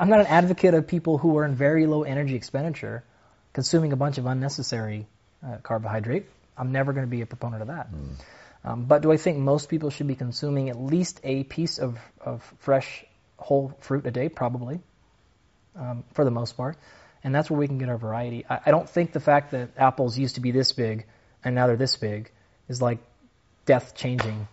I'm not an advocate of people who are in very low energy expenditure consuming a bunch of unnecessary uh, carbohydrate. I'm never going to be a proponent of that. Mm. Um, but do I think most people should be consuming at least a piece of, of fresh whole fruit a day? Probably, um, for the most part. And that's where we can get our variety. I, I don't think the fact that apples used to be this big and now they're this big is like death changing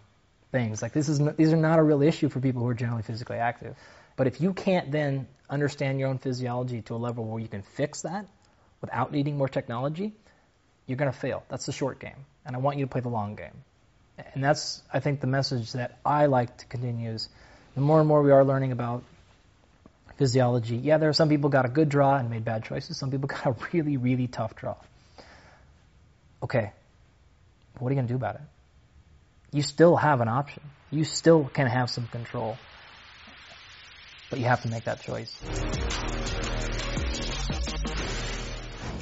things. Like this is these are not a real issue for people who are generally physically active. But if you can't then understand your own physiology to a level where you can fix that without needing more technology, you're going to fail. That's the short game. And I want you to play the long game. And that's, I think, the message that I like to continue is the more and more we are learning about physiology, yeah, there are some people got a good draw and made bad choices. Some people got a really, really tough draw. Okay, what are you going to do about it? You still have an option. You still can have some control. But you have to make that choice.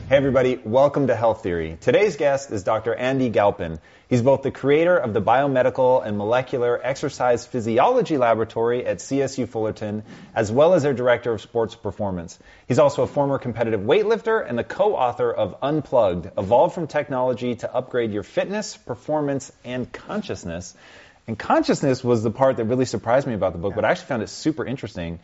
Hey everybody, welcome to Health Theory. Today's guest is Dr. Andy Galpin. He's both the creator of the Biomedical and Molecular Exercise Physiology Laboratory at CSU Fullerton, as well as their director of sports performance. He's also a former competitive weightlifter and the co-author of Unplugged, Evolve from Technology to Upgrade Your Fitness, Performance, and Consciousness. And consciousness was the part that really surprised me about the book, but I actually found it super interesting.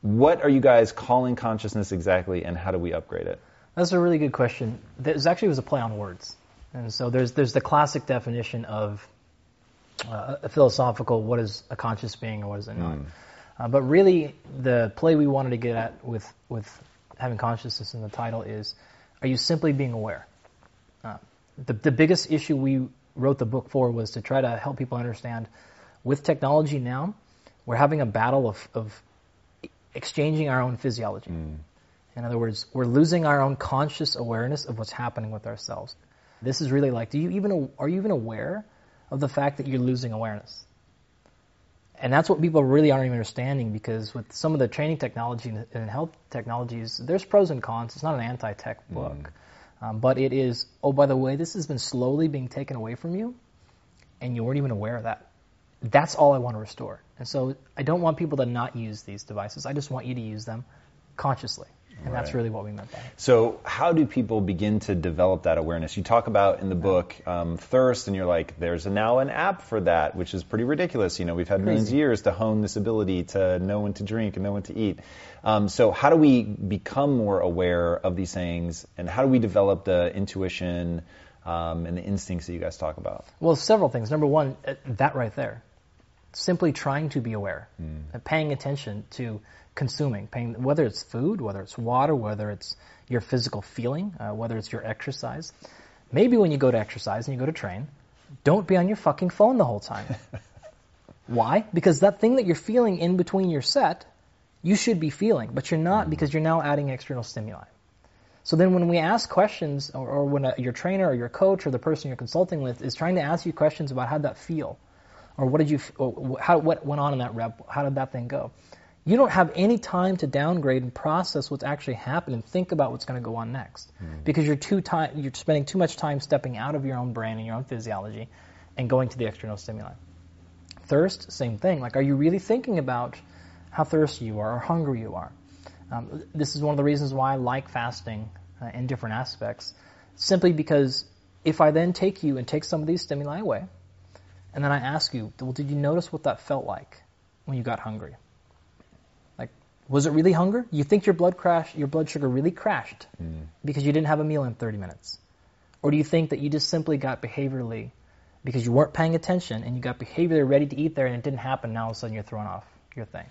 What are you guys calling consciousness exactly, and how do we upgrade it? That's a really good question. There's actually was a play on words, and so there's there's the classic definition of uh, a philosophical what is a conscious being and what is it not. Mm. Uh, but really, the play we wanted to get at with with having consciousness in the title is: Are you simply being aware? Uh, the the biggest issue we wrote the book for was to try to help people understand with technology now, we're having a battle of, of exchanging our own physiology. Mm. In other words, we're losing our own conscious awareness of what's happening with ourselves. This is really like, do you even are you even aware of the fact that you're losing awareness? And that's what people really aren't even understanding because with some of the training technology and health technologies, there's pros and cons. It's not an anti-tech book. Mm. Um, but it is, oh, by the way, this has been slowly being taken away from you, and you weren't even aware of that. That's all I want to restore. And so I don't want people to not use these devices. I just want you to use them consciously. And right. that's really what we meant by it. So, how do people begin to develop that awareness? You talk about in the book um, thirst, and you're like, there's now an app for that, which is pretty ridiculous. You know, we've had Crazy. millions of years to hone this ability to know when to drink and know when to eat. Um, so, how do we become more aware of these things, and how do we develop the intuition um, and the instincts that you guys talk about? Well, several things. Number one, uh, that right there, simply trying to be aware, mm. paying attention to consuming, paying, whether it's food, whether it's water, whether it's your physical feeling, uh, whether it's your exercise. Maybe when you go to exercise and you go to train, don't be on your fucking phone the whole time. Why? Because that thing that you're feeling in between your set, you should be feeling, but you're not because you're now adding external stimuli. So then when we ask questions, or, or when a, your trainer or your coach or the person you're consulting with is trying to ask you questions about how that feel, or what did you, how, what went on in that rep, how did that thing go? you don't have any time to downgrade and process what's actually happened and think about what's going to go on next. Mm. because you're too time you're spending too much time stepping out of your own brain and your own physiology and going to the external stimuli. Thirst same thing. Like are you really thinking about how thirsty you are or hungry you are? Um, this is one of the reasons why i like fasting uh, in different aspects. Simply because if i then take you and take some of these stimuli away and then i ask you well did you notice what that felt like when you got hungry Like, was it really hunger? You think your blood crash, your blood sugar really crashed mm. because you didn't have a meal in 30 minutes? Or do you think that you just simply got behaviorally because you weren't paying attention and you got behaviorally ready to eat there and it didn't happen, now all of a sudden you're thrown off your thing.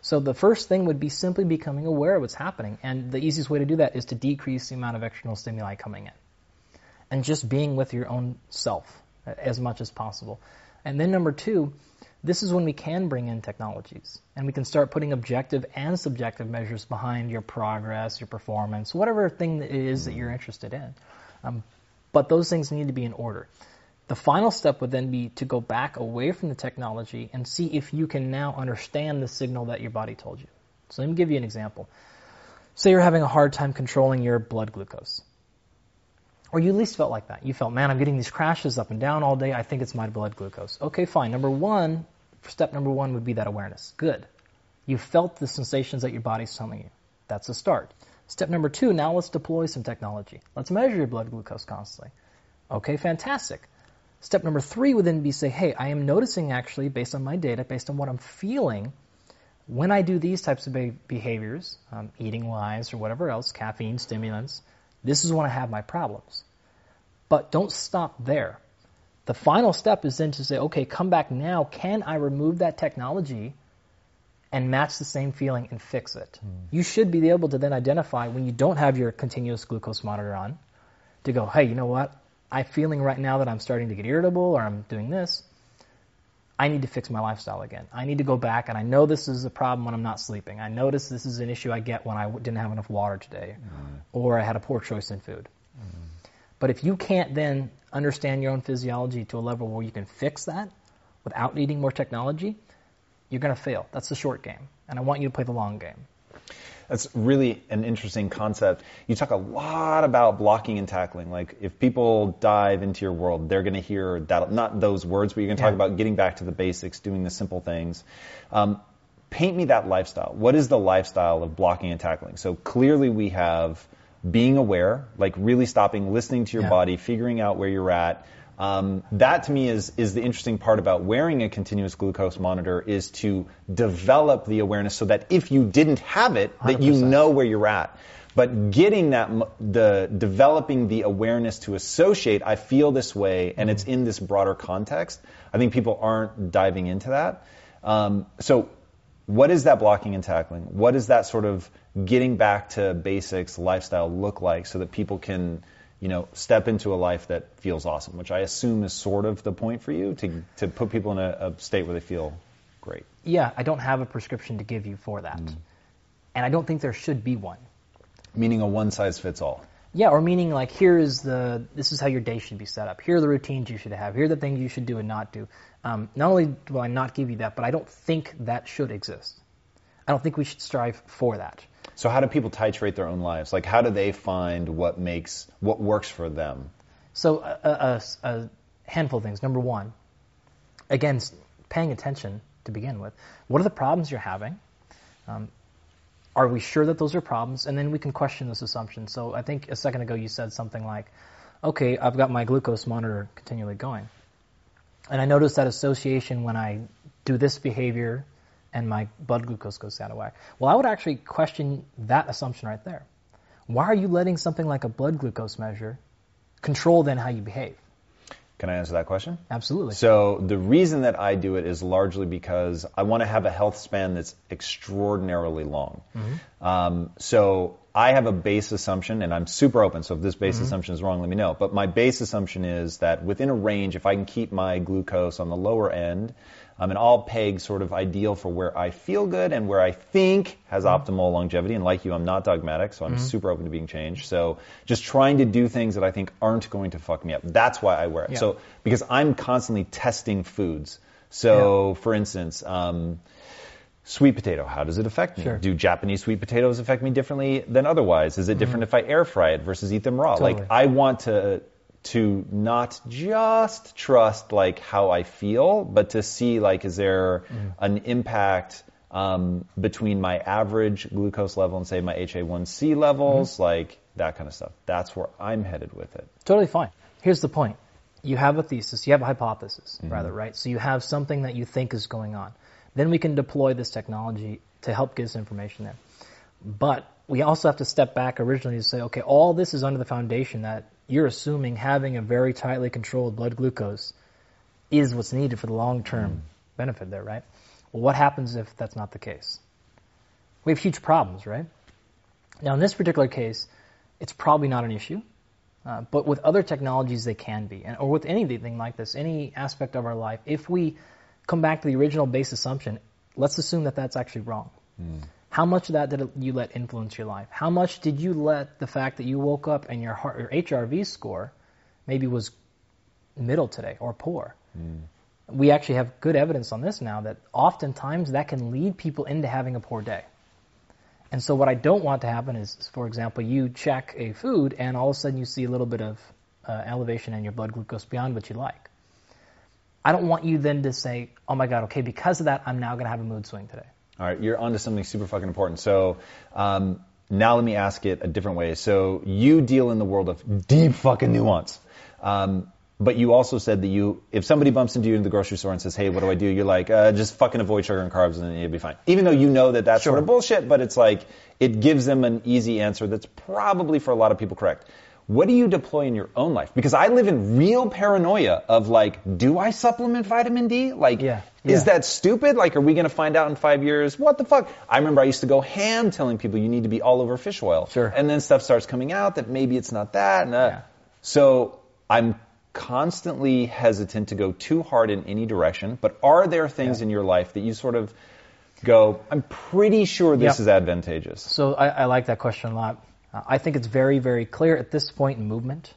So the first thing would be simply becoming aware of what's happening. And the easiest way to do that is to decrease the amount of external stimuli coming in. And just being with your own self as much as possible. And then number two, this is when we can bring in technologies and we can start putting objective and subjective measures behind your progress, your performance, whatever thing it is that you're interested in. Um, but those things need to be in order. The final step would then be to go back away from the technology and see if you can now understand the signal that your body told you. So let me give you an example. Say you're having a hard time controlling your blood glucose. Or you at least felt like that. You felt, man, I'm getting these crashes up and down all day. I think it's my blood glucose. Okay, fine. Number one, step number one would be that awareness. Good. You felt the sensations that your body's telling you. That's a start. Step number two, now let's deploy some technology. Let's measure your blood glucose constantly. Okay, fantastic. Step number three would then be say, hey, I am noticing actually, based on my data, based on what I'm feeling, when I do these types of behaviors, um, eating wise or whatever else, caffeine, stimulants, this is when I have my problems. But don't stop there. The final step is then to say, okay, come back now. Can I remove that technology and match the same feeling and fix it? Mm. You should be able to then identify when you don't have your continuous glucose monitor on to go, hey, you know what? I'm feeling right now that I'm starting to get irritable or I'm doing this. I need to fix my lifestyle again. I need to go back, and I know this is a problem when I'm not sleeping. I notice this is an issue I get when I didn't have enough water today, mm. or I had a poor choice in food. Mm. But if you can't then understand your own physiology to a level where you can fix that without needing more technology, you're going to fail. That's the short game. And I want you to play the long game. That's really an interesting concept. You talk a lot about blocking and tackling. Like if people dive into your world, they're going to hear that not those words, but you're going to yeah. talk about getting back to the basics, doing the simple things. Um, paint me that lifestyle. What is the lifestyle of blocking and tackling? So clearly we have being aware, like really stopping, listening to your yeah. body, figuring out where you're at. Um, that to me is is the interesting part about wearing a continuous glucose monitor is to develop the awareness so that if you didn't have it, that 100%. you know where you're at. But getting that the developing the awareness to associate, I feel this way, and it's in this broader context. I think people aren't diving into that. Um, so, what is that blocking and tackling? What is that sort of getting back to basics lifestyle look like so that people can you know step into a life that feels awesome which i assume is sort of the point for you to to put people in a, a state where they feel great. Yeah i don't have a prescription to give you for that. Mm. and i don't think there should be one. Meaning a one size fits all yeah or meaning like here is the this is how your day should be set up. Here are the routines you should have. Here are the things you should do and not do. Um, not only will i not give you that but i don't think that should exist. I don't think we should strive for that so how do people titrate their own lives? Like how do they find what makes what works for them? So a, a, a handful of things. Number one, again, paying attention to begin with. What are the problems you're having? Um, are we sure that those are problems? And then we can question this assumption. So I think a second ago you said something like, okay, I've got my glucose monitor continually going. And I notice that association when I do this behavior and my blood glucose goes out of whack. Well, I would actually question that assumption right there. Why are you letting something like a blood glucose measure control then how you behave? Can I answer that question? Absolutely. So the reason that I do it is largely because I want to have a health span that's extraordinarily long. Mm-hmm. Um, so I have a base assumption, and I'm super open. So if this base mm-hmm. assumption is wrong, let me know. But my base assumption is that within a range, if I can keep my glucose on the lower end, um, and all peg sort of ideal for where I feel good and where I think has mm-hmm. optimal longevity. And like you, I'm not dogmatic, so I'm mm-hmm. super open to being changed. So just trying to do things that I think aren't going to fuck me up. That's why I wear it. Yeah. So because I'm constantly testing foods. So yeah. for instance, um, sweet potato, how does it affect me? Sure. Do Japanese sweet potatoes affect me differently than otherwise? Is it different mm-hmm. if I air fry it versus eat them raw? Totally. Like I want to to not just trust like how I feel, but to see like is there mm. an impact um, between my average glucose level and say my HA1C levels, mm-hmm. like that kind of stuff. That's where I'm headed with it. Totally fine. Here's the point. You have a thesis, you have a hypothesis, mm-hmm. rather, right? So you have something that you think is going on. Then we can deploy this technology to help get this information in. But we also have to step back originally to say, okay, all this is under the foundation that you're assuming having a very tightly controlled blood glucose is what's needed for the long term mm. benefit there, right? Well, what happens if that's not the case? We have huge problems, right? Now, in this particular case, it's probably not an issue, uh, but with other technologies, they can be, and, or with anything like this, any aspect of our life. If we come back to the original base assumption, let's assume that that's actually wrong. Mm. How much of that did you let influence your life? How much did you let the fact that you woke up and your, heart, your HRV score maybe was middle today or poor? Mm. We actually have good evidence on this now that oftentimes that can lead people into having a poor day. And so what I don't want to happen is, for example, you check a food and all of a sudden you see a little bit of uh, elevation in your blood glucose beyond what you like. I don't want you then to say, oh my God, okay, because of that, I'm now going to have a mood swing today. All right, you're onto something super fucking important. So um, now let me ask it a different way. So you deal in the world of deep fucking nuance. Um, but you also said that you, if somebody bumps into you in the grocery store and says, "Hey, what do I do?" You're like, uh, "Just fucking avoid sugar and carbs, and you'll be fine." Even though you know that that's Sure. sort of bullshit, but it's like it gives them an easy answer that's probably for a lot of people correct. What do you deploy in your own life? Because I live in real paranoia of like, do I supplement vitamin D? Like, Yeah, is that stupid? Like, are we going to find out in five years? What the fuck? I remember I used to go ham telling people you need to be all over fish oil. Sure. And then stuff starts coming out that maybe it's not that. And, uh, Yeah. So I'm constantly hesitant to go too hard in any direction. But are there things Yeah. in your life that you sort of go, I'm pretty sure this Yep. is advantageous? So I, I like that question a lot. Uh, I think it's very, very clear at this point in movement.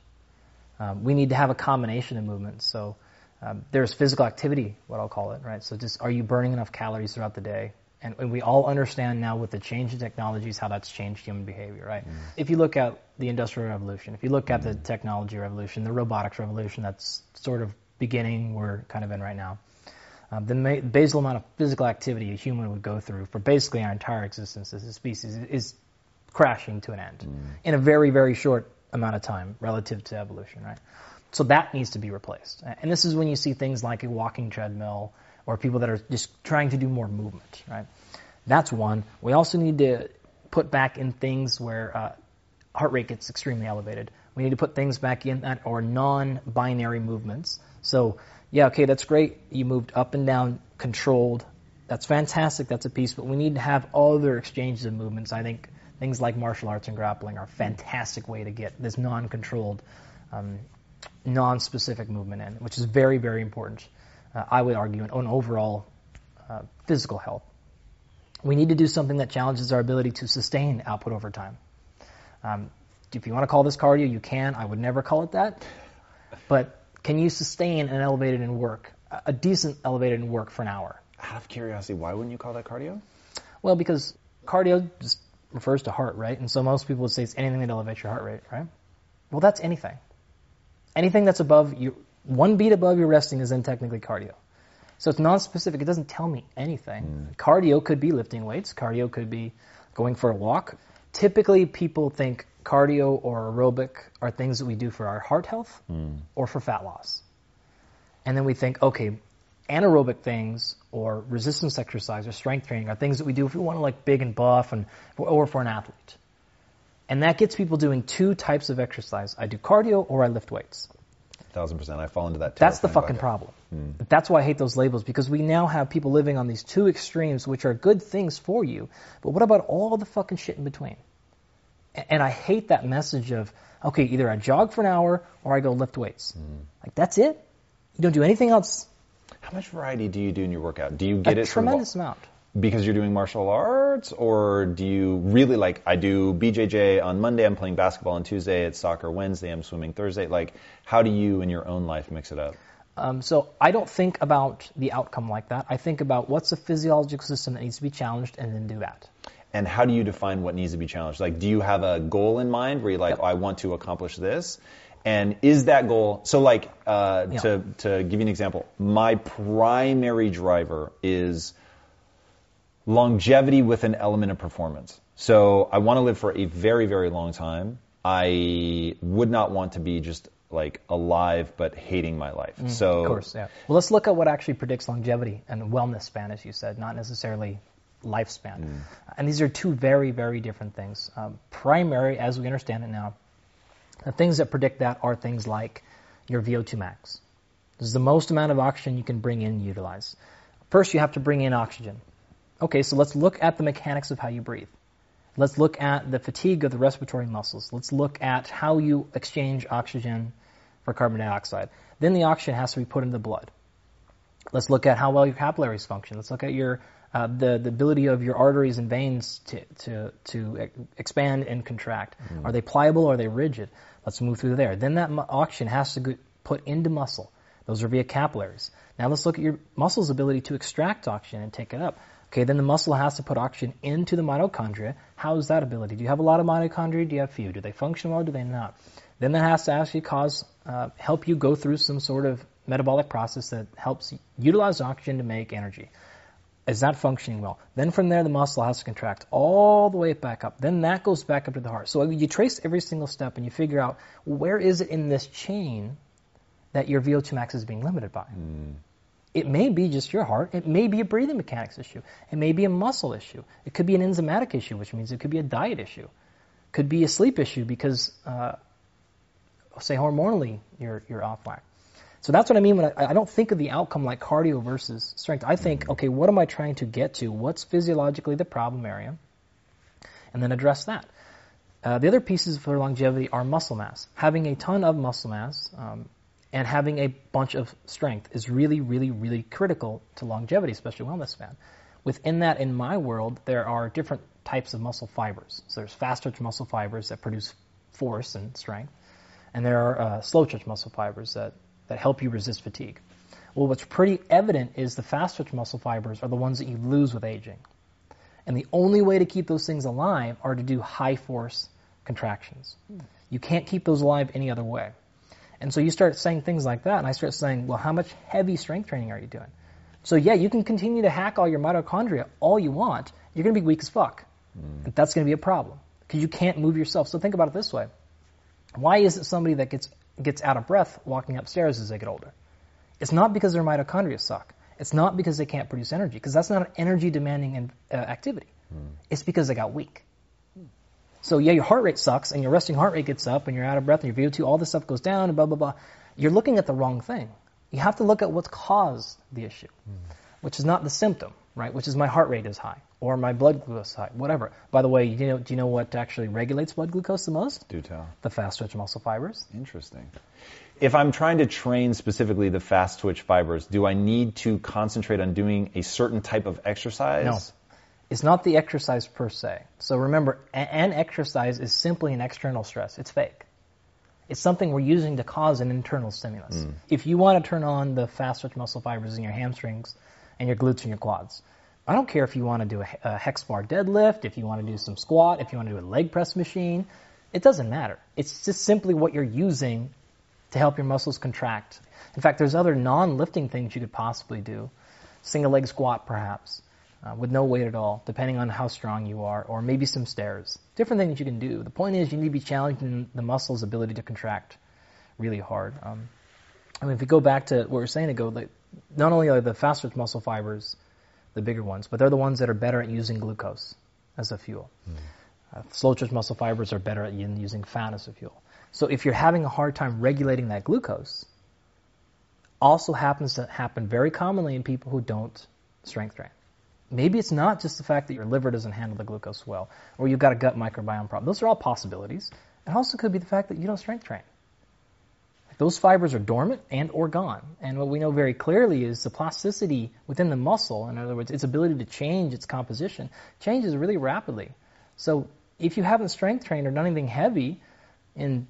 Um, we need to have a combination of movements. So um, there's physical activity, what I'll call it, right? So just are you burning enough calories throughout the day? And, and we all understand now with the change in technologies how that's changed human behavior, right? If you look at the industrial revolution, if you look at the technology revolution, the robotics revolution that's sort of beginning, we're kind of in right now. Um, the ma- basal amount of physical activity a human would go through for basically our entire existence as a species is crashing to an end in a very, very short amount of time relative to evolution, right? So that needs to be replaced. And this is when you see things like a walking treadmill or people that are just trying to do more movement, right? That's one. We also need to put back in things where uh, heart rate gets extremely elevated. We need to put things back in that are non-binary movements. So yeah, okay, that's great. You moved up and down controlled. That's fantastic. That's a piece, but we need to have other exchanges of movements. I think things like martial arts and grappling are a fantastic way to get this non-controlled, um, non-specific movement in, which is very, very important. Uh, I would argue in, on overall uh, physical health. We need to do something that challenges our ability to sustain output over time. Um, if you want to call this cardio, you can. I would never call it that. But can you sustain an elevated in work, a a decent elevated in work for an hour? Out of curiosity, why wouldn't you call that cardio? Well, because cardio just refers to heart, right? And so most people would say it's anything that elevates your heart rate, right? Well, that's anything. Anything that's above you, one beat above your resting is then technically cardio. So it's non-specific. It doesn't tell me anything. Mm. Cardio could be lifting weights. Cardio could be going for a walk. Typically, people think cardio or aerobic are things that we do for our heart health mm. or for fat loss. And then we think, okay, anaerobic things or resistance exercise or strength training are things that we do if we want to like big and buff and or for an athlete. And that gets people doing two types of exercise. I do cardio or I lift weights. Thousand percent. I fall into that. That's the fucking bucket. problem. Hmm. That's why I hate those labels because we now have people living on these two extremes, which are good things for you. But what about all the fucking shit in between? And I hate that message of, okay, either I jog for an hour or I go lift weights. Hmm. Like, that's it? You don't do anything else? How much variety do you do in your workout? Do you get a it from tremendous amount. because you're doing martial arts, or do you really like? I do BJJ on Monday. I'm playing basketball on Tuesday. It's soccer Wednesday. I'm swimming Thursday. Like, how do you in your own life mix it up? Um, so I don't think about the outcome like that. I think about what's the physiological system that needs to be challenged and then do that. And how do you define what needs to be challenged? Like, do you have a goal in mind where you're like, Yep. oh, I want to accomplish this? And is that goal, so like, uh, Yeah. to, to give you an example, my primary driver is longevity with an element of performance. So I want to live for a very, very long time. I would not want to be just like alive but hating my life. so Mm, Of course, yeah. Well, let's look at what actually predicts longevity and wellness span, as you said, not necessarily lifespan. And these are two very, very different things. Um, primary, as we understand it now, the things that predict that are things like your VO2 max. This is the most amount of oxygen you can bring in and utilize. First, you have to bring in oxygen. Okay, so let's look at the mechanics of how you breathe. Let's look at the fatigue of the respiratory muscles. Let's look at how you exchange oxygen for carbon dioxide. Then the oxygen has to be put into the blood. Let's look at how well your capillaries function. Let's look at your uh, the the ability of your arteries and veins to to to expand and contract. Are they pliable or are they rigid? Let's move through there. Then that oxygen has to go, put into muscle. Those are via capillaries. Now let's look at your muscle's ability to extract oxygen and take it up. Okay, then the muscle has to put oxygen into the mitochondria. How is that ability? Do you have a lot of mitochondria? Do you have few? Do they function well? Do they not? Then that has to actually cause, uh, help you go through some sort of metabolic process that helps utilize oxygen to make energy. Is not functioning well. Then from there, the muscle has to contract all the way back up. Then that goes back up to the heart. So you trace every single step and you figure out where is it in this chain that your VO2 max is being limited by. Mm. It may be just your heart. It may be a breathing mechanics issue. It may be a muscle issue. It could be an enzymatic issue, which means it could be a diet issue. Could be a sleep issue because, uh, say, hormonally you're, you're off whack. So that's what I mean when I, I, don't think of the outcome like cardio versus strength. I think, okay, what am I trying to get to? What's physiologically the problem area? And then address that. Uh, the other pieces for longevity are muscle mass. Having a ton of muscle mass um, and having a bunch of strength is really, really, really critical to longevity, especially wellness span. Within that, in my world, there are different types of muscle fibers. So there's fast twitch muscle fibers that produce force and strength, and there are uh, slow twitch muscle fibers that that help you resist fatigue. Well, what's pretty evident is the fast twitch muscle fibers are the ones that you lose with aging. And the only way to keep those things alive are to do high force contractions. You can't keep those alive any other way. And so you start saying things like that, and I start saying, well, how much heavy strength training are you doing? So yeah, you can continue to hack all your mitochondria all you want. You're going to be weak as fuck. Mm. And that's going to be a problem because you can't move yourself. So think about it this way. Why is it somebody that gets gets out of breath walking upstairs as they get older. It's not because their mitochondria suck. It's not because they can't produce energy, because that's not an energy demanding uh, activity. Mm. It's because they got weak. So yeah, your heart rate sucks, and your resting heart rate gets up, and you're out of breath, and your VO2, all this stuff goes down, and blah blah blah. You're looking at the wrong thing. You have to look at what's caused the issue, mm. which is not the symptom, right? Which is my heart rate is high or my blood glucose is high, whatever. By the way, you know, do you know what actually regulates blood glucose the most? Do tell. The fast twitch muscle fibers. Interesting. If I'm trying to train specifically the fast twitch fibers, do I need to concentrate on doing a certain type of exercise? No. It's not the exercise per se. So remember, an exercise is simply an external stress. It's fake. It's something we're using to cause an internal stimulus. Mm. If you want to turn on the fast twitch muscle fibers in your hamstrings and your glutes and your quads, I don't care if you want to do a, a hex bar deadlift, if you want to do some squat, if you want to do a leg press machine. It doesn't matter. It's just simply what you're using to help your muscles contract. In fact, there's other non-lifting things you could possibly do. Single leg squat, perhaps, uh, with no weight at all, depending on how strong you are, or maybe some stairs. Different things you can do. The point is, you need to be challenging the muscle's ability to contract really hard. Um, I mean, if you go back to what we were saying ago, like, not only are the fast twitch muscle fibers the bigger ones, but they're the ones that are better at using glucose as a fuel. Mm. Uh, slow twitch muscle fibers are better at using fat as a fuel. So if you're having a hard time regulating that glucose, also happens to happen very commonly in people who don't strength train. Maybe it's not just the fact that your liver doesn't handle the glucose well, or you've got a gut microbiome problem. Those are all possibilities. It also could be the fact that you don't strength train. Those fibers are dormant and or gone. And what we know very clearly is the plasticity within the muscle, in other words, its ability to change its composition, changes really rapidly. So if you haven't strength trained or done anything heavy in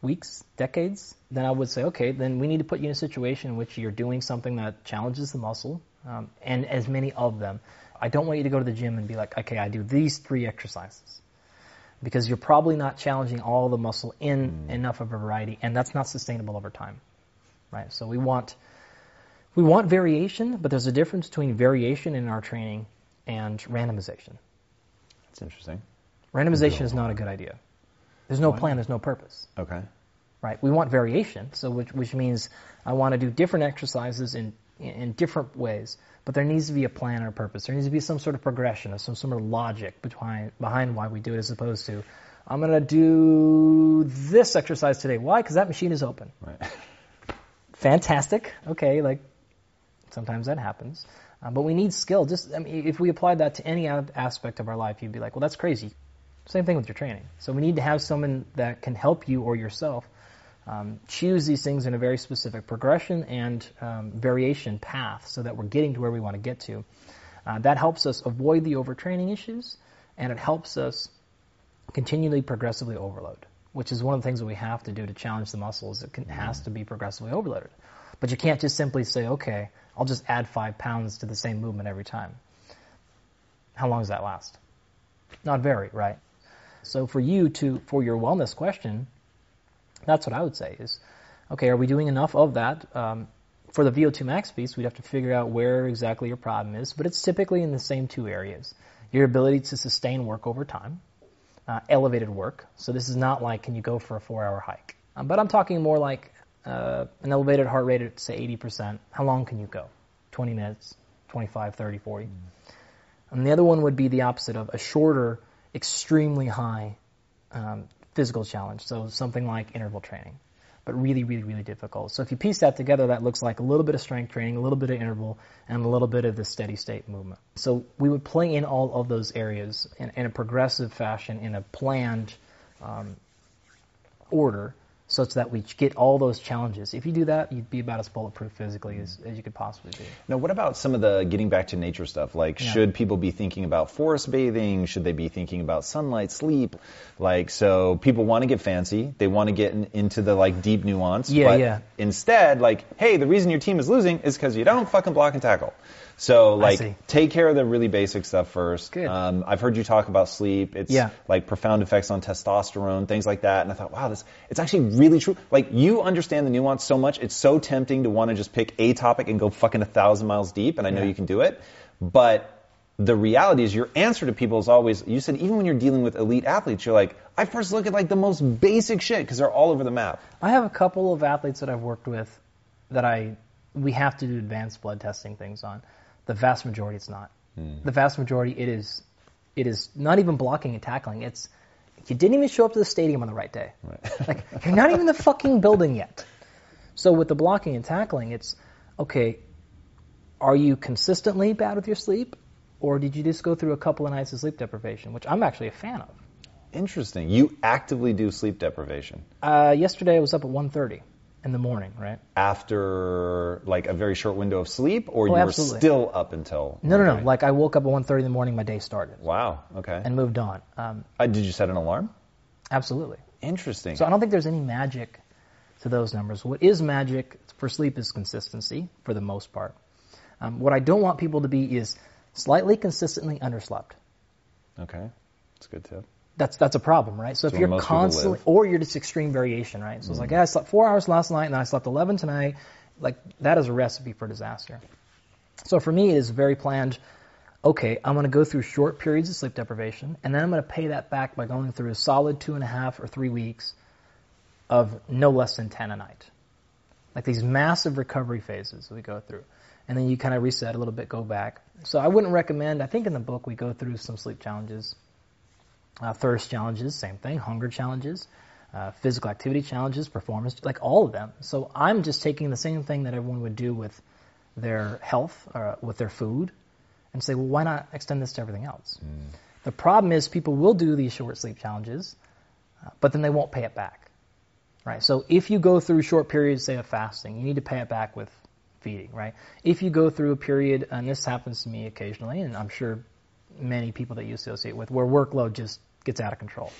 weeks, decades, then I would say, okay, then we need to put you in a situation in which you're doing something that challenges the muscle, um, and as many of them. I don't want you to go to the gym and be like, okay, I do these three exercises because you're probably not challenging all the muscle in mm. enough of a variety, and that's not sustainable over time, right? So we want we want variation, but there's a difference between variation in our training and randomization. That's interesting. Randomization is not a good idea. There's no Why? plan, there's no purpose. Okay. Right? We want variation, so which, which means I want to do different exercises in in different ways, but there needs to be a plan or a purpose. There needs to be some sort of progression or some sort of logic behind, behind why we do it as opposed to, I'm going to do this exercise today. Why? Because that machine is open. Right. Fantastic. Okay, like sometimes that happens. Uh, but we need skill. Just I mean, if we applied that to any aspect of our life, you'd be like, well, that's crazy. Same thing with your training. So we need to have someone that can help you or yourself um, choose these things in a very specific progression and um, variation path so that we're getting to where we want to get to. Uh, that helps us avoid the overtraining issues and it helps us continually progressively overload, which is one of the things that we have to do to challenge the muscles. It can, has to be progressively overloaded. But you can't just simply say, okay, I'll just add five pounds to the same movement every time. How long does that last? Not very, right? So for you to, for your wellness question, that's what I would say is, okay, are we doing enough of that? Um, for the VO2 max piece, we'd have to figure out where exactly your problem is, but it's typically in the same two areas. Your ability to sustain work over time, uh, elevated work. So this is not like can you go for a four hour hike. Um, but I'm talking more like uh, an elevated heart rate at say 80%. How long can you go? 20 minutes, 25, 30, 40. Mm. And the other one would be the opposite of a shorter, extremely high um, physical challenge. So something like interval training but really, really, really difficult. So if you piece that together, that looks like a little bit of strength training, a little bit of interval, and a little bit of the steady state movement. So we would play in all of those areas in, in a progressive fashion, in a planned um, order, such that we get all those challenges. If you do that, you'd be about as bulletproof physically as, as you could possibly be. Now, what about some of the getting back to nature stuff? Like, yeah. should people be thinking about forest bathing? Should they be thinking about sunlight, sleep? Like, so people want to get fancy. They want to get in, into the like deep nuance. Yeah, but yeah. Instead, like, hey, the reason your team is losing is because you don't fucking block and tackle. So like take care of the really basic stuff first. Good. Um, I've heard you talk about sleep. It's yeah. like profound effects on testosterone, things like that. And I thought, wow, this it's actually really true. Like you understand the nuance so much. It's so tempting to want to just pick a topic and go fucking a thousand miles deep. And I know yeah. you can do it, but the reality is your answer to people is always you said even when you're dealing with elite athletes you're like i first look at like the most basic shit because they're all over the map i have a couple of athletes that i've worked with that i we have to do advanced blood testing things on the vast majority, it's not. Mm. The vast majority, it is, it is not even blocking and tackling. It's you didn't even show up to the stadium on the right day. Right. like you're not even in the fucking building yet. So with the blocking and tackling, it's okay. Are you consistently bad with your sleep, or did you just go through a couple of nights of sleep deprivation, which I'm actually a fan of? Interesting. You actively do sleep deprivation. Uh, yesterday I was up at 1.30 in the morning, right? After like a very short window of sleep, or oh, you absolutely. were still up until? No, no, no. Like I woke up at 1.30 in the morning, my day started. Wow. Okay. And moved on. Um, uh, did you set an alarm? Absolutely. Interesting. So I don't think there's any magic to those numbers. What is magic for sleep is consistency, for the most part. Um, what I don't want people to be is slightly consistently underslept. Okay, that's good tip that's that's a problem, right? So if you're constantly, or you're just extreme variation, right? So mm-hmm. it's like, yeah, I slept four hours last night, and then I slept 11 tonight. Like that is a recipe for disaster. So for me, it is very planned. Okay, I'm going to go through short periods of sleep deprivation, and then I'm going to pay that back by going through a solid two and a half or three weeks of no less than 10 a night. Like these massive recovery phases we go through. And then you kind of reset a little bit, go back. So I wouldn't recommend, I think in the book we go through some sleep challenges uh, thirst challenges, same thing. Hunger challenges, uh, physical activity challenges, performance, like all of them. So I'm just taking the same thing that everyone would do with their health, or uh, with their food, and say, well, why not extend this to everything else? Mm. The problem is people will do these short sleep challenges, uh, but then they won't pay it back. Right? So if you go through short periods, say, of fasting, you need to pay it back with feeding, right? If you go through a period, and this happens to me occasionally, and I'm sure many people that you associate with, where workload just gets out of control.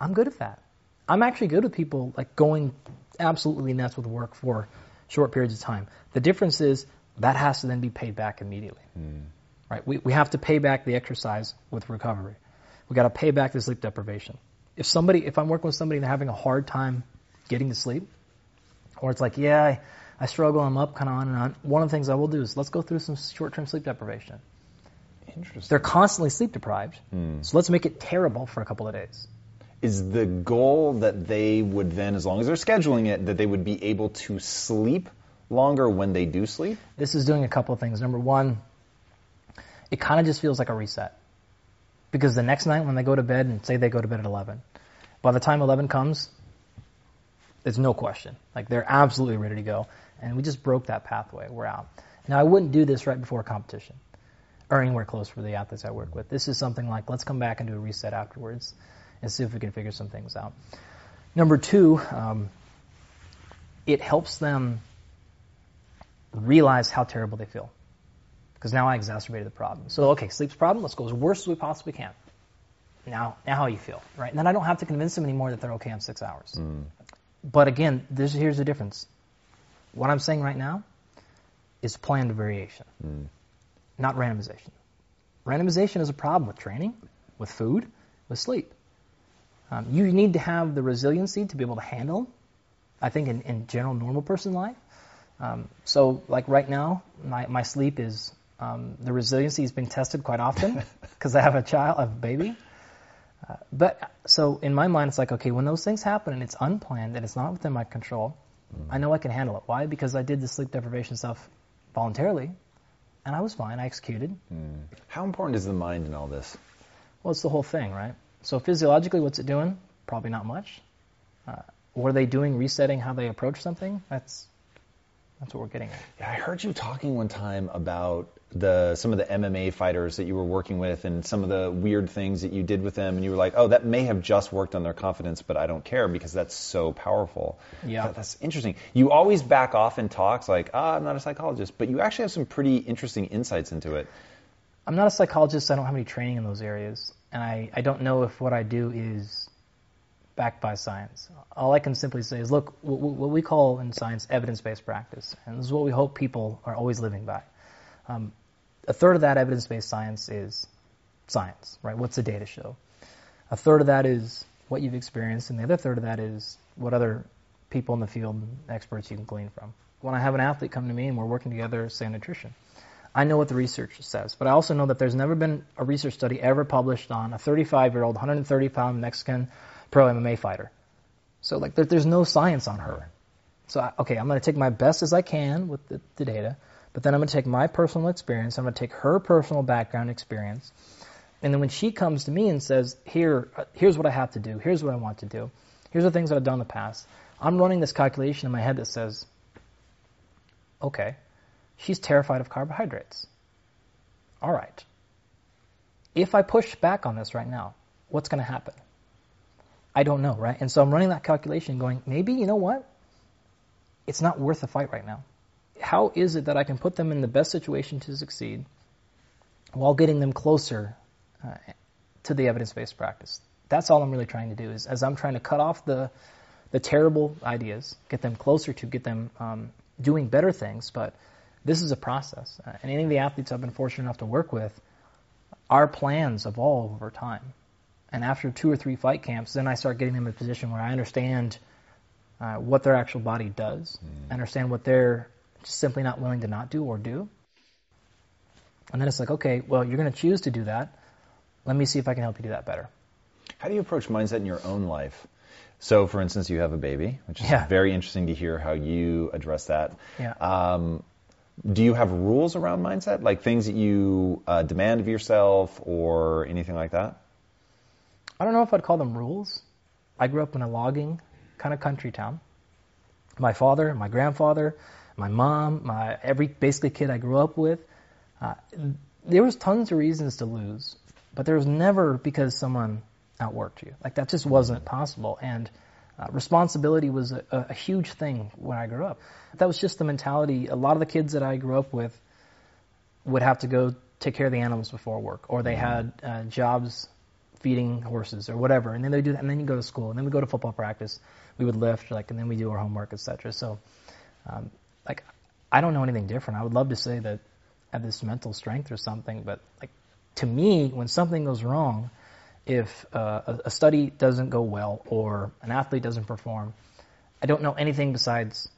I'm good at that. I'm actually good with people like going absolutely nuts with work for short periods of time. The difference is that has to then be paid back immediately. Mm. Right? We, we have to pay back the exercise with recovery. We got to pay back the sleep deprivation. If somebody, if I'm working with somebody and they're having a hard time getting to sleep, or it's like, yeah, I, I struggle, I'm up, kind of on and on. One of the things I will do is let's go through some short-term sleep deprivation. Interesting. They're constantly sleep deprived. Mm. So let's make it terrible for a couple of days. Is the goal that they would then, as long as they're scheduling it, that they would be able to sleep longer when they do sleep? This is doing a couple of things. Number one, it kind of just feels like a reset. Because the next night when they go to bed, and say they go to bed at 11, by the time 11 comes, there's no question. Like they're absolutely ready to go. And we just broke that pathway. We're out. Now I wouldn't do this right before a competition or anywhere close for the athletes I work with. This is something like let's come back and do a reset afterwards and see if we can figure some things out. Number two, um, it helps them realize how terrible they feel. Because now I exacerbated the problem. So, okay, sleep's problem, let's go as worst as we possibly can. Now, now how you feel, right? And then I don't have to convince them anymore that they're okay on six hours. Mm. But again, this, here's the difference. What I'm saying right now is planned variation. Mm not randomization. Randomization is a problem with training, with food, with sleep. Um, you need to have the resiliency to be able to handle, I think, in, in general normal person life, Um, so, like right now, my, my sleep is um, the resiliency has been tested quite often because I have a child, I have a baby. Uh, but so in my mind, it's like, okay, when those things happen and it's unplanned and it's not within my control, mm. I know I can handle it. Why? Because I did the sleep deprivation stuff voluntarily, and I was fine. I executed. Mm. How important is the mind in all this? Well, it's the whole thing, right? So physiologically, what's it doing? Probably not much. Uh, what are they doing? Resetting how they approach something? That's that's what we're getting at. Yeah, I heard you talking one time about the some of the MMA fighters that you were working with and some of the weird things that you did with them, and you were like, "Oh, that may have just worked on their confidence, but I don't care because that's so powerful." Yeah, that, that's interesting. You always back off in talks like, "Ah, I'm not a psychologist," but you actually have some pretty interesting insights into it. I'm not a psychologist. I don't have any training in those areas, and I, I don't know if what I do is backed by science. All I can simply say is, look, what we call in science evidence-based practice, and this is what we hope people are always living by. Um, a third of that evidence-based science is science, right? What's the data show? A third of that is what you've experienced, and the other third of that is what other people in the field, experts you can glean from. When I have an athlete come to me and we're working together, say nutrition, I know what the research says, but I also know that there's never been a research study ever published on a 35 year old, 130 pound Mexican pro MMA fighter. So like there, there's no science on her. So okay, I'm going to take my best as I can with the, the data, but then I'm going to take my personal experience. I'm going to take her personal background experience, and then when she comes to me and says, "Here, uh, here's what I have to do. Here's what I want to do. Here's the things that I've done in the past," I'm running this calculation in my head that says, "Okay, she's terrified of carbohydrates. All right. If I push back on this right now, what's going to happen?" I don't know, right? And so I'm running that calculation going, maybe, you know what? It's not worth the fight right now. How is it that I can put them in the best situation to succeed while getting them closer uh, to the evidence-based practice? That's all I'm really trying to do is as I'm trying to cut off the, the terrible ideas, get them closer to, get them um, doing better things, but this is a process. Uh, and any of the athletes I've been fortunate enough to work with, our plans evolve over time. And after two or three fight camps, then I start getting them in a position where I understand uh, what their actual body does, mm. understand what they're just simply not willing to not do or do. And then it's like, okay, well, you're going to choose to do that. Let me see if I can help you do that better. How do you approach mindset in your own life? So, for instance, you have a baby, which is yeah. very interesting to hear how you address that. Yeah. Um, do you have rules around mindset, like things that you uh, demand of yourself or anything like that? I don't know if I'd call them rules. I grew up in a logging kind of country town. My father, my grandfather, my mom, my every basically kid I grew up with, uh, there was tons of reasons to lose, but there was never because someone outworked you. Like that just wasn't possible. And uh, responsibility was a, a, huge thing when I grew up. That was just the mentality. A lot of the kids that I grew up with would have to go take care of the animals before work, or they had uh, jobs feeding horses or whatever. And then they do that, and then you go to school, and then we go to football practice. We would lift, like, and then we do our homework, etc. So, um, like, I don't know anything different. I would love to say that I have this mental strength or something, but like, to me, when something goes wrong, if uh, a, a study doesn't go well or an athlete doesn't perform, I don't know anything besides,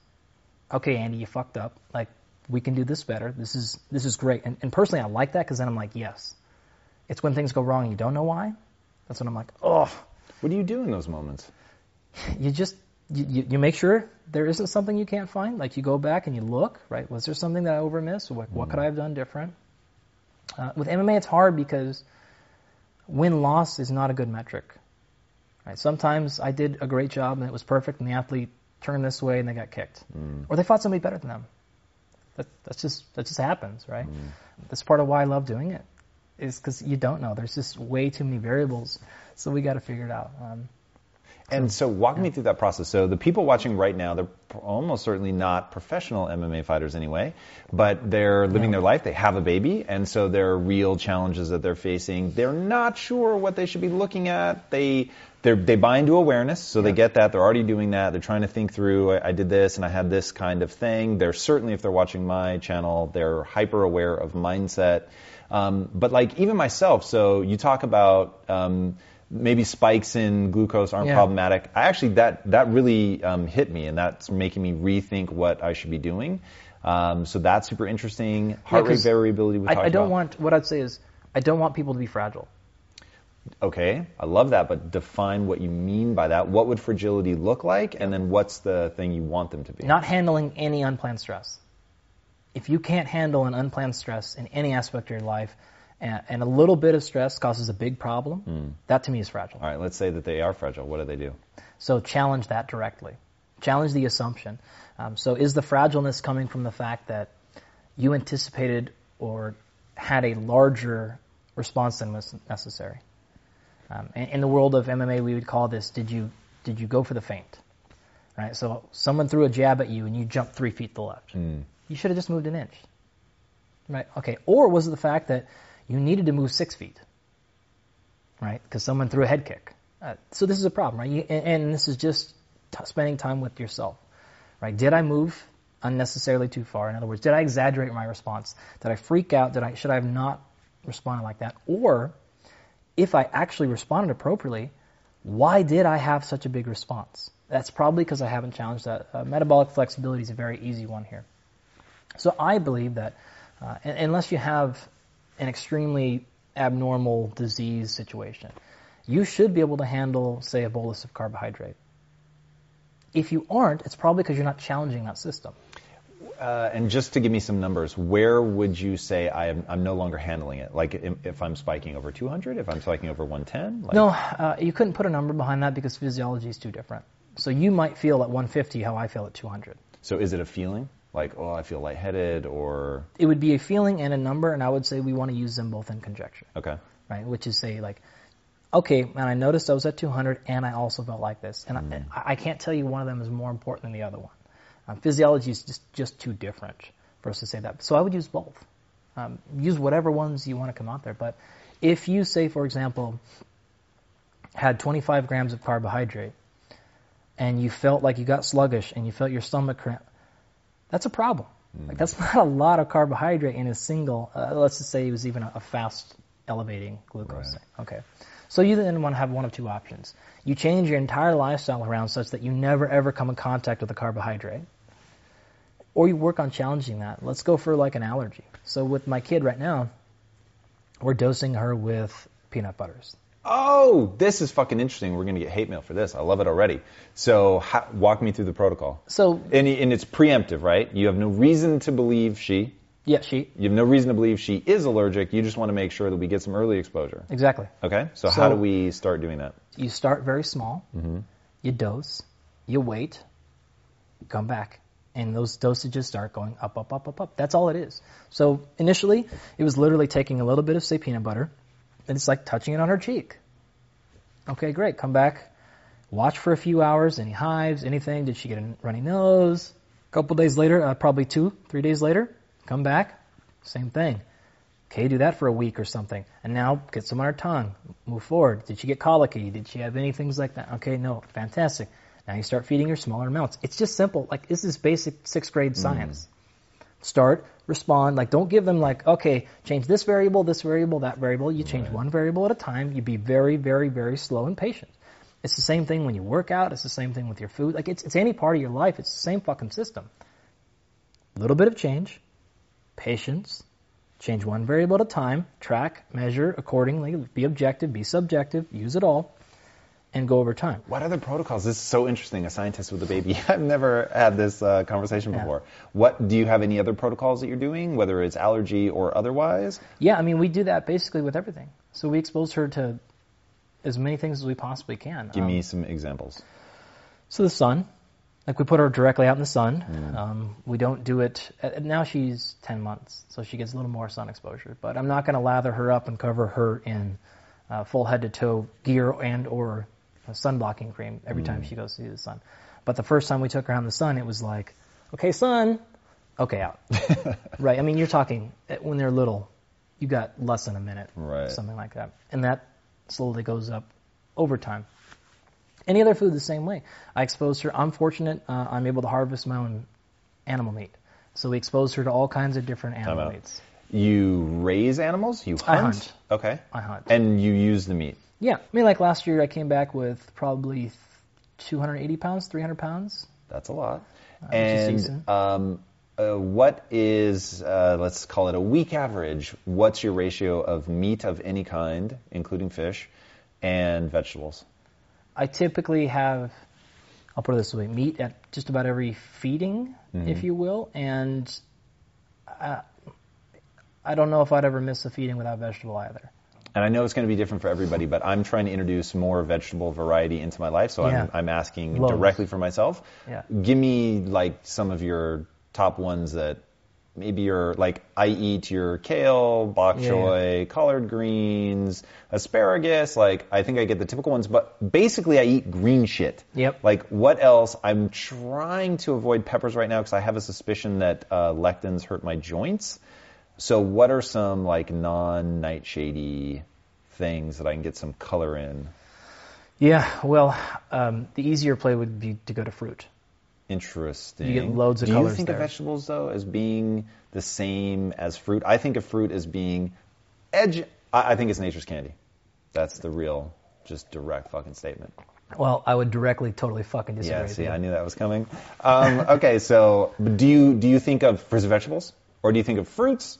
okay, Andy, you fucked up. Like, we can do this better. This is this is great. And, and personally, I like that because then I'm like, yes. It's when things go wrong and you don't know why. That's when I'm like, oh. What do you do in those moments? You just you, you make sure there isn't something you can't find. Like you go back and you look, right? Was there something that I overmissed? What, what could I have done different? Uh, with MMA, it's hard because win loss is not a good metric. Right? Sometimes I did a great job and it was perfect, and the athlete turned this way and they got kicked, mm. or they fought somebody better than them. That that's just that just happens, right? Mm. That's part of why I love doing it is because you don't know. There's just way too many variables, so we got to figure it out. Um, and so, walk me through that process. So, the people watching right now, they're almost certainly not professional MMA fighters anyway, but they're living their life. They have a baby, and so there are real challenges that they're facing. They're not sure what they should be looking at. They they buy into awareness, so they get that. They're already doing that. They're trying to think through. I, I did this, and I had this kind of thing. They're certainly, if they're watching my channel, they're hyper aware of mindset. Um, but like even myself, so you talk about um, maybe spikes in glucose aren't Yeah. problematic. I actually that that really um, hit me, and that's making me rethink what I should be doing. Um, so that's super interesting. Heart rate variability. We I, I don't about. want what I'd say is I don't want people to be fragile. Okay, I love that, but define what you mean by that. What would fragility look like, and then what's the thing you want them to be? Not handling any unplanned stress. If you can't handle an unplanned stress in any aspect of your life, and, and a little bit of stress causes a big problem, that to me is fragile. All right, let's say that they are fragile. What do they do? So challenge that directly. Challenge the assumption. Um, so is the fragileness coming from the fact that you anticipated or had a larger response than was necessary? Um, in, in the world of MMA, we would call this: Did you did you go for the feint? Right. So someone threw a jab at you and you jumped three feet to the left. You should have just moved an inch. Right. Okay. Or was it the fact that you needed to move six feet? Right. Because someone threw a head kick. Uh, so this is a problem, right? You, and, and this is just t- spending time with yourself, right? Did I move unnecessarily too far? In other words, did I exaggerate my response? Did I freak out? Did I should I have not responded like that? Or if I actually responded appropriately, why did I have such a big response? That's probably because I haven't challenged that. Uh, metabolic flexibility is a very easy one here. So I believe that uh, unless you have an extremely abnormal disease situation, you should be able to handle, say, a bolus of carbohydrate. If you aren't, it's probably because you're not challenging that system. Uh, and just to give me some numbers, where would you say I am, I'm no longer handling it? Like if I'm spiking over 200, if I'm spiking over 110? Like, No, uh, you couldn't put a number behind that because physiology is too different. So you might feel at 150 how I feel at 200. So is it a feeling? Like, oh, I feel lightheaded or, It would be a feeling and a number, and I would say we want to use them both in conjecture, okay. right? Which is say like, okay, and I noticed I was at 200, and I also felt like this, and I, I can't tell you one of them is more important than the other one. Um, physiology is just just too different for us to say that. So I would use both. Um, use whatever ones you want to come out there. But if you say, for example, had 25 grams of carbohydrate, and you felt like you got sluggish, and you felt your stomach cramp, that's a problem. Like that's not a lot of carbohydrate in a single. Uh, let's just say it was even a, a fast elevating glucose. Right. thing. Okay, so you then want to have one of two options. You change your entire lifestyle around such that you never ever come in contact with a carbohydrate, or you work on challenging that. Let's go for like an allergy. So with my kid right now, we're dosing her with peanut butters. Oh, this is fucking interesting. We're going to get hate mail for this. I love it already. So how, walk me through the protocol. So And, and it's preemptive, right? You have no reason to believe she, yeah, she you have no reason to believe she is allergic. You just want to make sure that we get some early exposure. exactly. Okay? So, So- how do we start doing that? You start very small. Mm-hmm. You dose. You wait. You come back. And those dosages start going up, up, up, up, up. That's all it is. So initially, it was literally taking a little bit of, say, peanut butter, and it's like touching it on her cheek. Okay, great. Come back. Watch for a few hours. Any hives? Anything? Did she get a runny nose? A couple days later, uh, probably two, three days later, come back. Same thing. Okay, do that for a week or something. And now get some on her tongue. Move forward. Did she get colicky? Did she have any things like that? Okay, no. Fantastic. Now you start feeding her smaller amounts. It's just simple. Like, this is basic sixth grade science. Start, respond. Like, don't give them, like, okay, change this variable, this variable, that variable. You change one variable at a time. You be very, very, very slow and patient. It's the same thing when you work out. It's the same thing with your food. Like, it's, it's any part of your life. It's the same fucking system. Little bit of change, patience, change one variable at a time, track, measure accordingly, be objective, be subjective, use it all, and go over time. What other protocols? This is so interesting. A scientist with a baby. I've never had this uh, conversation Yeah. before. What do you have any other protocols that you're doing, whether it's allergy or otherwise? Yeah, I mean, we do that basically with everything. So we expose her to as many things as we possibly can. Give Um, me some examples. So the sun, like we put her directly out in the sun. Um, we don't do it. Uh, now she's 10 months, so she gets a little more sun exposure. But I'm not going to lather her up and cover her in uh, full head to toe gear and or sun blocking cream every time she goes to see the sun. But the first time we took her out in the sun, it was like, okay, sun, okay, out. right. I mean, you're talking uh, when they're little, you got less than a minute, Right. something like that, and that slowly goes up over time. Any other food the same way. I exposed her. I'm fortunate. Uh, I'm able to harvest my own animal meat. So we exposed her to all kinds of different animal meats. You raise animals? You hunt? I hunt. Okay. I hunt. And you use the meat. Yeah, I mean, like last year, I came back with probably 280 pounds, 300 pounds. That's a lot. is and um, uh, what is, uh, let's call it a week average? What's your ratio of meat of any kind, including fish, and vegetables? I typically have, I'll put it this way, meat at just about every feeding, if you will, and I, I don't know if I'd ever miss a feeding without vegetable either. And I know it's going to be different for everybody, but I'm trying to introduce more vegetable variety into my life, so Yeah. I'm, I'm asking Loads. directly for myself. Yeah. Give me like some of your top ones that maybe you're like I eat your kale, bok Yeah, choy, collard greens, asparagus. Like I think I get the typical ones, but basically I eat green shit. Yep. Like what else? I'm trying to avoid peppers right now because I have a suspicion that uh, lectins hurt my joints. So what are some like non-nightshady things that I can get some color in? Yeah, well, um, the easier play would be to go to fruit. Interesting. You get loads of Do colors you think there. of vegetables though as being the same as fruit? I think of fruit as being edge. I, I think it's nature's candy. That's the real, just direct fucking statement. Well, I would directly, totally fucking disagree. Yeah, with see. I knew that was coming. Um, okay, so do you do you think of first vegetables or do you think of fruits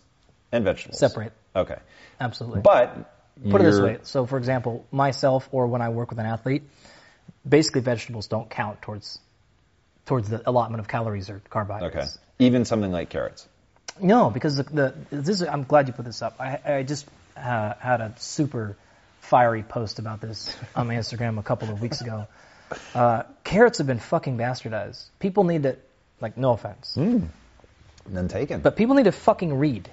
and vegetables? Separate. Okay, Absolutely. but Put it this way. So, for example, myself or when I work with an athlete, basically vegetables don't count towards towards the allotment of calories or carbohydrates. Okay, even something like carrots. No, because the, the this is, I'm glad you put this up. I, I just uh, had a super fiery post about this on my Instagram a couple of weeks ago. Uh, carrots have been fucking bastardized. People need to, like, no offense, None taken. but people need to fucking read.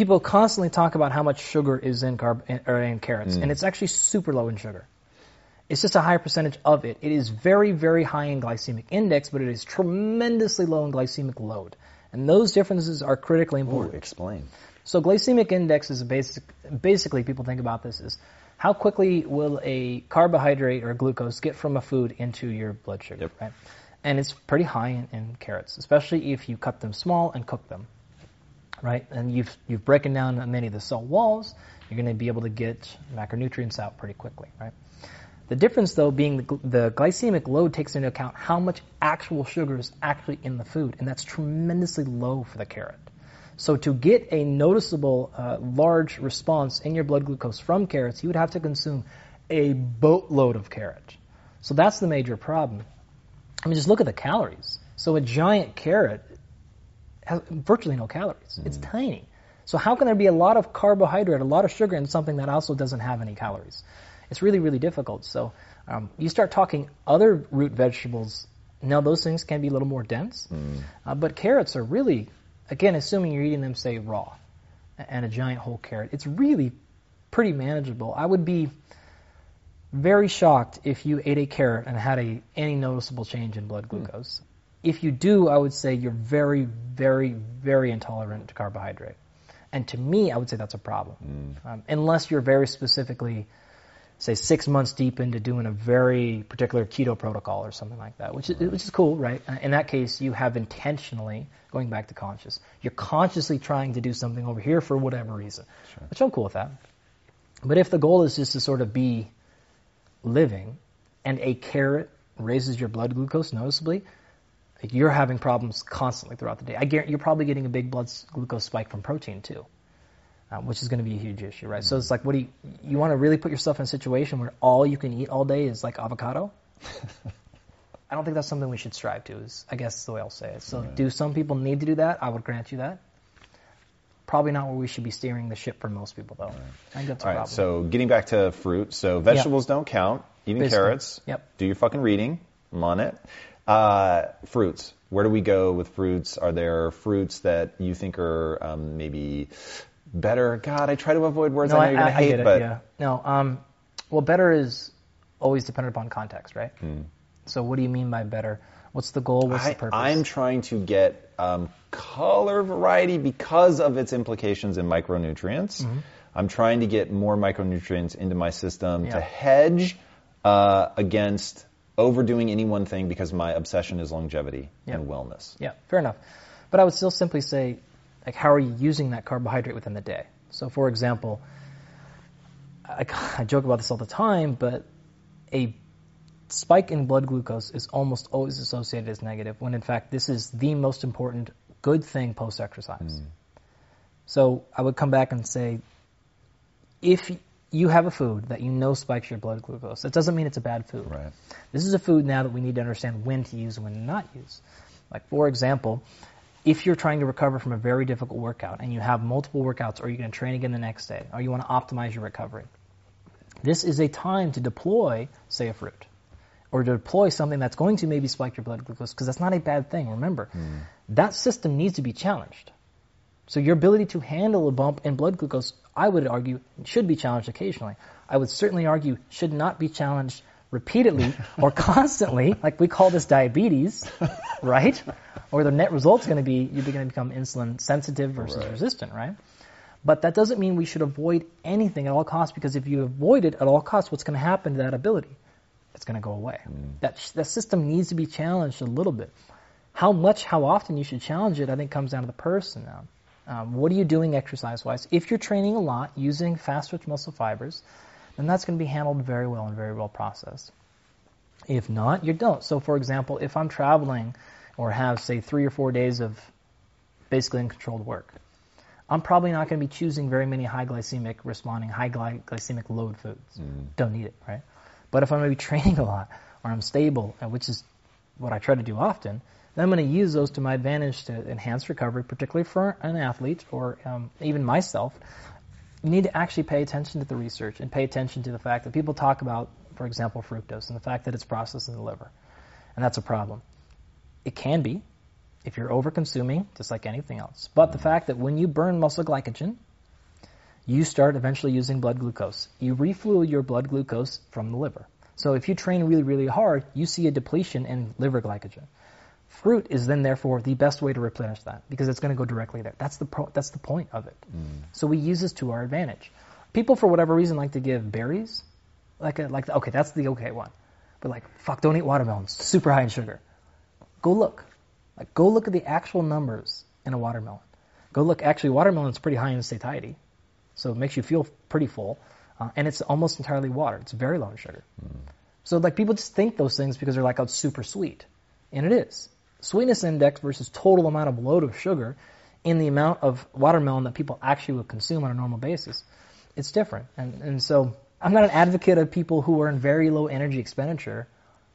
People constantly talk about how much sugar is in carb or in carrots, and mm. it's actually super low in sugar. It's just a high percentage of it. It is very, very high in glycemic index, but it is tremendously low in glycemic load. And those differences are critically Ooh, important. explain. So glycemic index is a basic, basically people think about this is how quickly will a carbohydrate or glucose get from a food into your blood sugar, Yep. right? And it's pretty high in, in carrots, especially if you cut them small and cook them, right? And you've, you've broken down many of the cell walls, you're going to be able to get macronutrients out pretty quickly, right? The difference, though, being the, the glycemic load takes into account how much actual sugar is actually in the food, and that's tremendously low for the carrot. So to get a noticeable uh, large response in your blood glucose from carrots, you would have to consume a boatload of carrot. So that's the major problem. I mean, just look at the calories. So a giant carrot has virtually no calories. It's tiny. So how can there be a lot of carbohydrate, a lot of sugar in something that also doesn't have any calories? It's really, really difficult. So um, you start talking other root vegetables. Now those things can be a little more dense, uh, but carrots are really, again, assuming you're eating them, say raw, and a giant whole carrot, it's really pretty manageable. I would be very shocked if you ate a carrot and had a any noticeable change in blood glucose. If you do, I would say you're very, very, very intolerant to carbohydrate. And to me, I would say that's a problem. Um, unless you're very specifically, say, six months deep into doing a very particular keto protocol or something like that, which is, which is cool, right? Uh, In that case, you have intentionally, going back to conscious, you're consciously trying to do something over here for whatever reason, which I'm cool with that. But if the goal is just to sort of be living and a carrot raises your blood glucose noticeably, like, you're having problems constantly throughout the day. I guarantee you're probably getting a big blood glucose spike from protein too, uh, which is going to be a huge issue, right? So it's like, what do you, you want to really put yourself in a situation where all you can eat all day is like avocado? I don't think that's something we should strive to. Is I guess the way I'll say it. So, do some people need to do that? I would grant you that. Probably not where we should be steering the ship for most people, though. I think that's a All right, problem. so getting back to fruit. So vegetables don't count, even Basically. carrots. Yep. Do your fucking reading. I'm on it. Uh, fruits. Where do we go with fruits? Are there fruits that you think are um, maybe better? God, I try to avoid words No, I know I, you're going to hate, get it. but yeah. No. Um. Well, better is always dependent upon context, right? So, what do you mean by better? What's the goal? What's I, the purpose? I'm trying to get um, color variety because of its implications in micronutrients. Mm-hmm. I'm trying to get more micronutrients into my system Yeah. to hedge uh, against overdoing any one thing because my obsession is longevity Yeah. and wellness. Yeah, fair enough. But I would still simply say, like, how are you using that carbohydrate within the day? So, for example, I, I joke about this all the time, but a spike in blood glucose is almost always associated as negative, when in fact this is the most important good thing post exercise. Mm. So I would come back and say, if you have a food that you know spikes your blood glucose, that doesn't mean it's a bad food. Right. This is a food now that we need to understand when to use and when to not use. Like, for example, if you're trying to recover from a very difficult workout and you have multiple workouts or you're going to train again the next day or you want to optimize your recovery, this is a time to deploy, say, a fruit or to deploy something that's going to maybe spike your blood glucose because that's not a bad thing. Remember, hmm. that system needs to be challenged. So your ability to handle a bump in blood glucose, I would argue, should be challenged occasionally. I would certainly argue should not be challenged repeatedly or constantly, like we call this diabetes, right? Or the net result's going to be you're going to become insulin sensitive versus Right. resistant, right? But that doesn't mean we should avoid anything at all costs because if you avoid it at all costs, what's going to happen to that ability? It's going to go away. Hmm. That that system needs to be challenged a little bit. How much, how often you should challenge it, I think comes down to the person now. Um, what are you doing exercise wise? If you're training a lot using fast twitch muscle fibers, then that's going to be handled very well and very well processed. If not, you don't. So, for example, if I'm traveling or have, say, three or four days of basically uncontrolled work, I'm probably not going to be choosing very many high glycemic responding, high gly- glycemic load foods. Don't need it, right? But if I'm going to be training a lot or I'm stable, uh, which is what I try to do often, then I'm going to use those to my advantage to enhance recovery, particularly for an athlete or um, even myself. You need to actually pay attention to the research and pay attention to the fact that people talk about, for example, fructose and the fact that it's processed in the liver. And that's a problem. It can be if you're over consuming, just like anything else. But the fact that when you burn muscle glycogen, you start eventually using blood glucose. You refuel your blood glucose from the liver. So if you train really, really hard, you see a depletion in liver glycogen. Fruit is then therefore the best way to replenish that because it's going to go directly there. That's the pro- that's the point of it. Mm. So we use this to our advantage. People for whatever reason like to give berries, like a, like okay, that's the okay one. But like fuck, don't eat watermelons, super high in sugar. Go look, like go look at the actual numbers in a watermelon. Go look. Actually, watermelon's pretty high in satiety, so it makes you feel pretty full, uh, and it's almost entirely water. It's very low in sugar. Mm. So like people just think those things because they're like, oh, it's super sweet, and it is. Sweetness index versus total amount of load of sugar in the amount of watermelon that people actually would consume on a normal basis, it's different. And and so I'm not an advocate of people who are in very low energy expenditure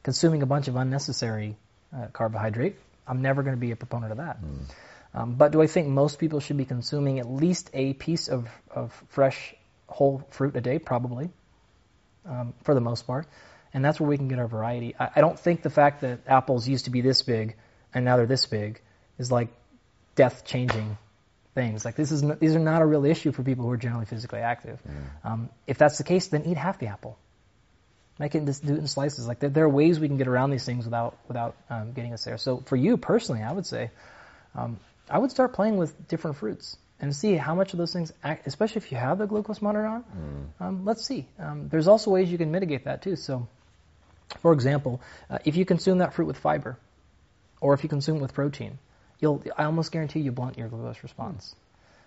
consuming a bunch of unnecessary uh, carbohydrate. I'm never going to be a proponent of that. Um, but do I think most people should be consuming at least a piece of, of fresh whole fruit a day? Probably, um, for the most part. And that's where we can get our variety. I, I don't think the fact that apples used to be this big and now they're this big is like death changing things. Like this is n- these are not a real issue for people who are generally physically active. Um, if that's the case, then eat half the apple. Make it just do it in slices. Like there, there are ways we can get around these things without without um, getting us there. So for you personally, I would say um, I would start playing with different fruits and see how much of those things, act, especially if you have the glucose monitor on. Um, let's see. Um, there's also ways you can mitigate that too. So, for example, uh, if you consume that fruit with fiber, or if you consume it with protein, you'll I almost guarantee you blunt your glucose response.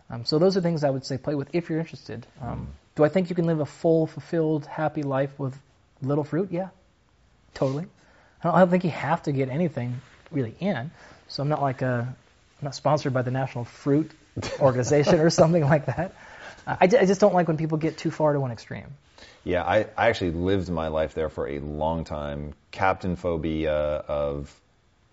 Um, so those are things I would say play with if you're interested. Um, Do I think you can live a full, fulfilled, happy life with little fruit? Yeah, totally. I don't, I don't think you have to get anything really in. So I'm not like a, I'm not sponsored by the National Fruit Organization or something like that. I, I just don't like when people get too far to one extreme. Yeah, I, I actually lived my life there for a long time. Captain phobia of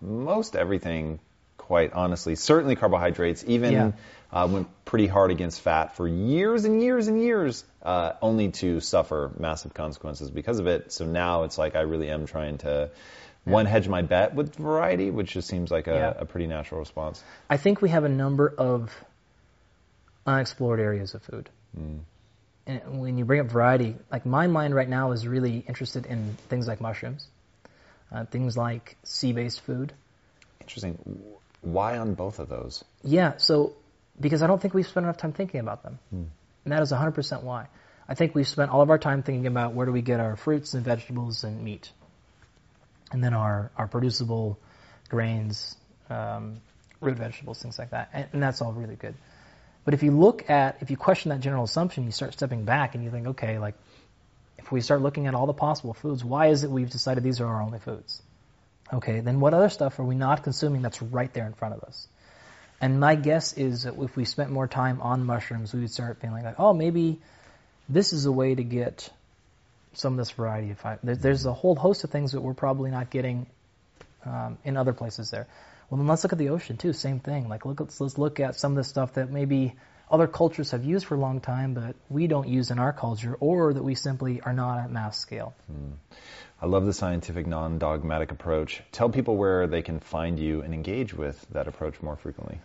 most everything, quite honestly. Certainly carbohydrates. Even Yeah. uh, went pretty hard against fat for years and years and years, uh, only to suffer massive consequences because of it. So now it's like I really am trying to one hedge my bet with variety, which just seems like a, Yeah. a pretty natural response. I think we have a number of unexplored areas of food. And when you bring up variety, like my mind right now is really interested in things like mushrooms, uh, things like sea-based food. Interesting. Why on both of those? Yeah, so because I don't think we've spent enough time thinking about them. And that is 100% why. I think we've spent all of our time thinking about where do we get our fruits and vegetables and meat. And then our, our producible grains, um, root vegetables, things like that. And, and that's all really good. But if you look at, if you question that general assumption, you start stepping back and you think, okay, like, if we start looking at all the possible foods, why is it we've decided these are our only foods? Okay, then what other stuff are we not consuming that's right there in front of us? And my guess is that if we spent more time on mushrooms, we would start feeling like, oh, maybe this is a way to get some of this variety of fiber. There's a whole host of things that we're probably not getting um, in other places there. Well, then let's look at the ocean too. Same thing. Like look, let's, let's look at some of the stuff that maybe other cultures have used for a long time, but we don't use in our culture, or that we simply are not at mass scale. Hmm. I love the scientific, non-dogmatic approach. Tell people where they can find you and engage with that approach more frequently.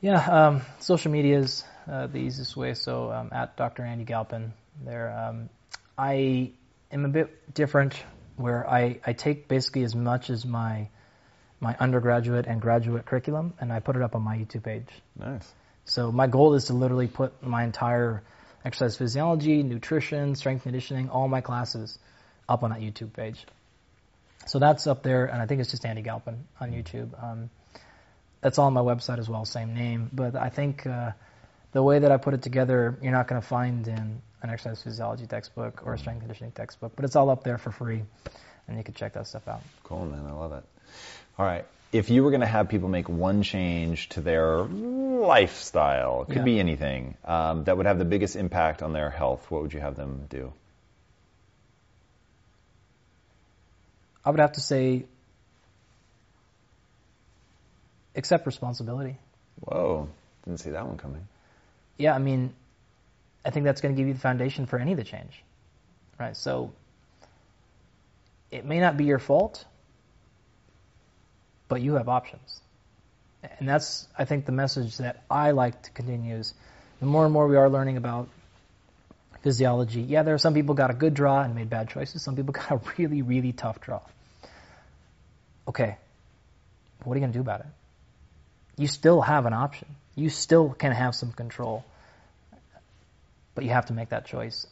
Yeah, um, social media is uh, the easiest way. So um, at Dr. Andy Galpin, there. Um, I am a bit different, where I, I take basically as much as my my undergraduate and graduate curriculum, and I put it up on my YouTube page. Nice. So my goal is to literally put my entire exercise physiology, nutrition, strength conditioning, all my classes up on that YouTube page. So that's up there, and I think it's just Andy Galpin on YouTube. Um, that's all on my website as well, same name. But I think uh, the way that I put it together, you're not going to find in an exercise physiology textbook or a strength conditioning textbook, but it's all up there for free, and you can check that stuff out. Cool, man. I love it. All right. If you were going to have people make one change to their lifestyle, it could yeah. be anything, um, that would have the biggest impact on their health, what would you have them do? I would have to say accept responsibility. Whoa, didn't see that one coming. Yeah, I mean, I think that's going to give you the foundation for any of the change, right? So it may not be your fault, but you have options. And that's, I think, the message that I like to continue is the more and more we are learning about physiology, yeah, there are some people got a good draw and made bad choices. Some people got a really, really tough draw. Okay, what are you going to do about it? You still have an option. You still can have some control. But you have to make that choice.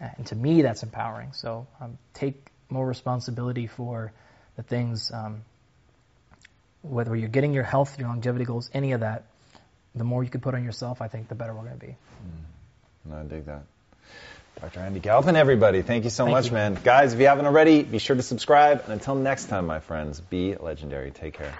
And to me, that's empowering. So um, take more responsibility for the things um, whether you're getting your health, your longevity goals, any of that, the more you can put on yourself, I think the better we're going to be. Mm. I dig that. Dr. Andy Galpin, everybody, thank you so thank much, you. man. Guys, if you haven't already, be sure to subscribe. And until next time, my friends, be legendary. Take care.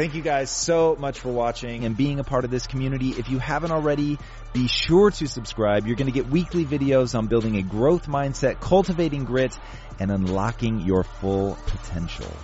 Thank you guys so much for watching and being a part of this community. If you haven't already, be sure to subscribe. You're going to get weekly videos on building a growth mindset, cultivating grit, and unlocking your full potential.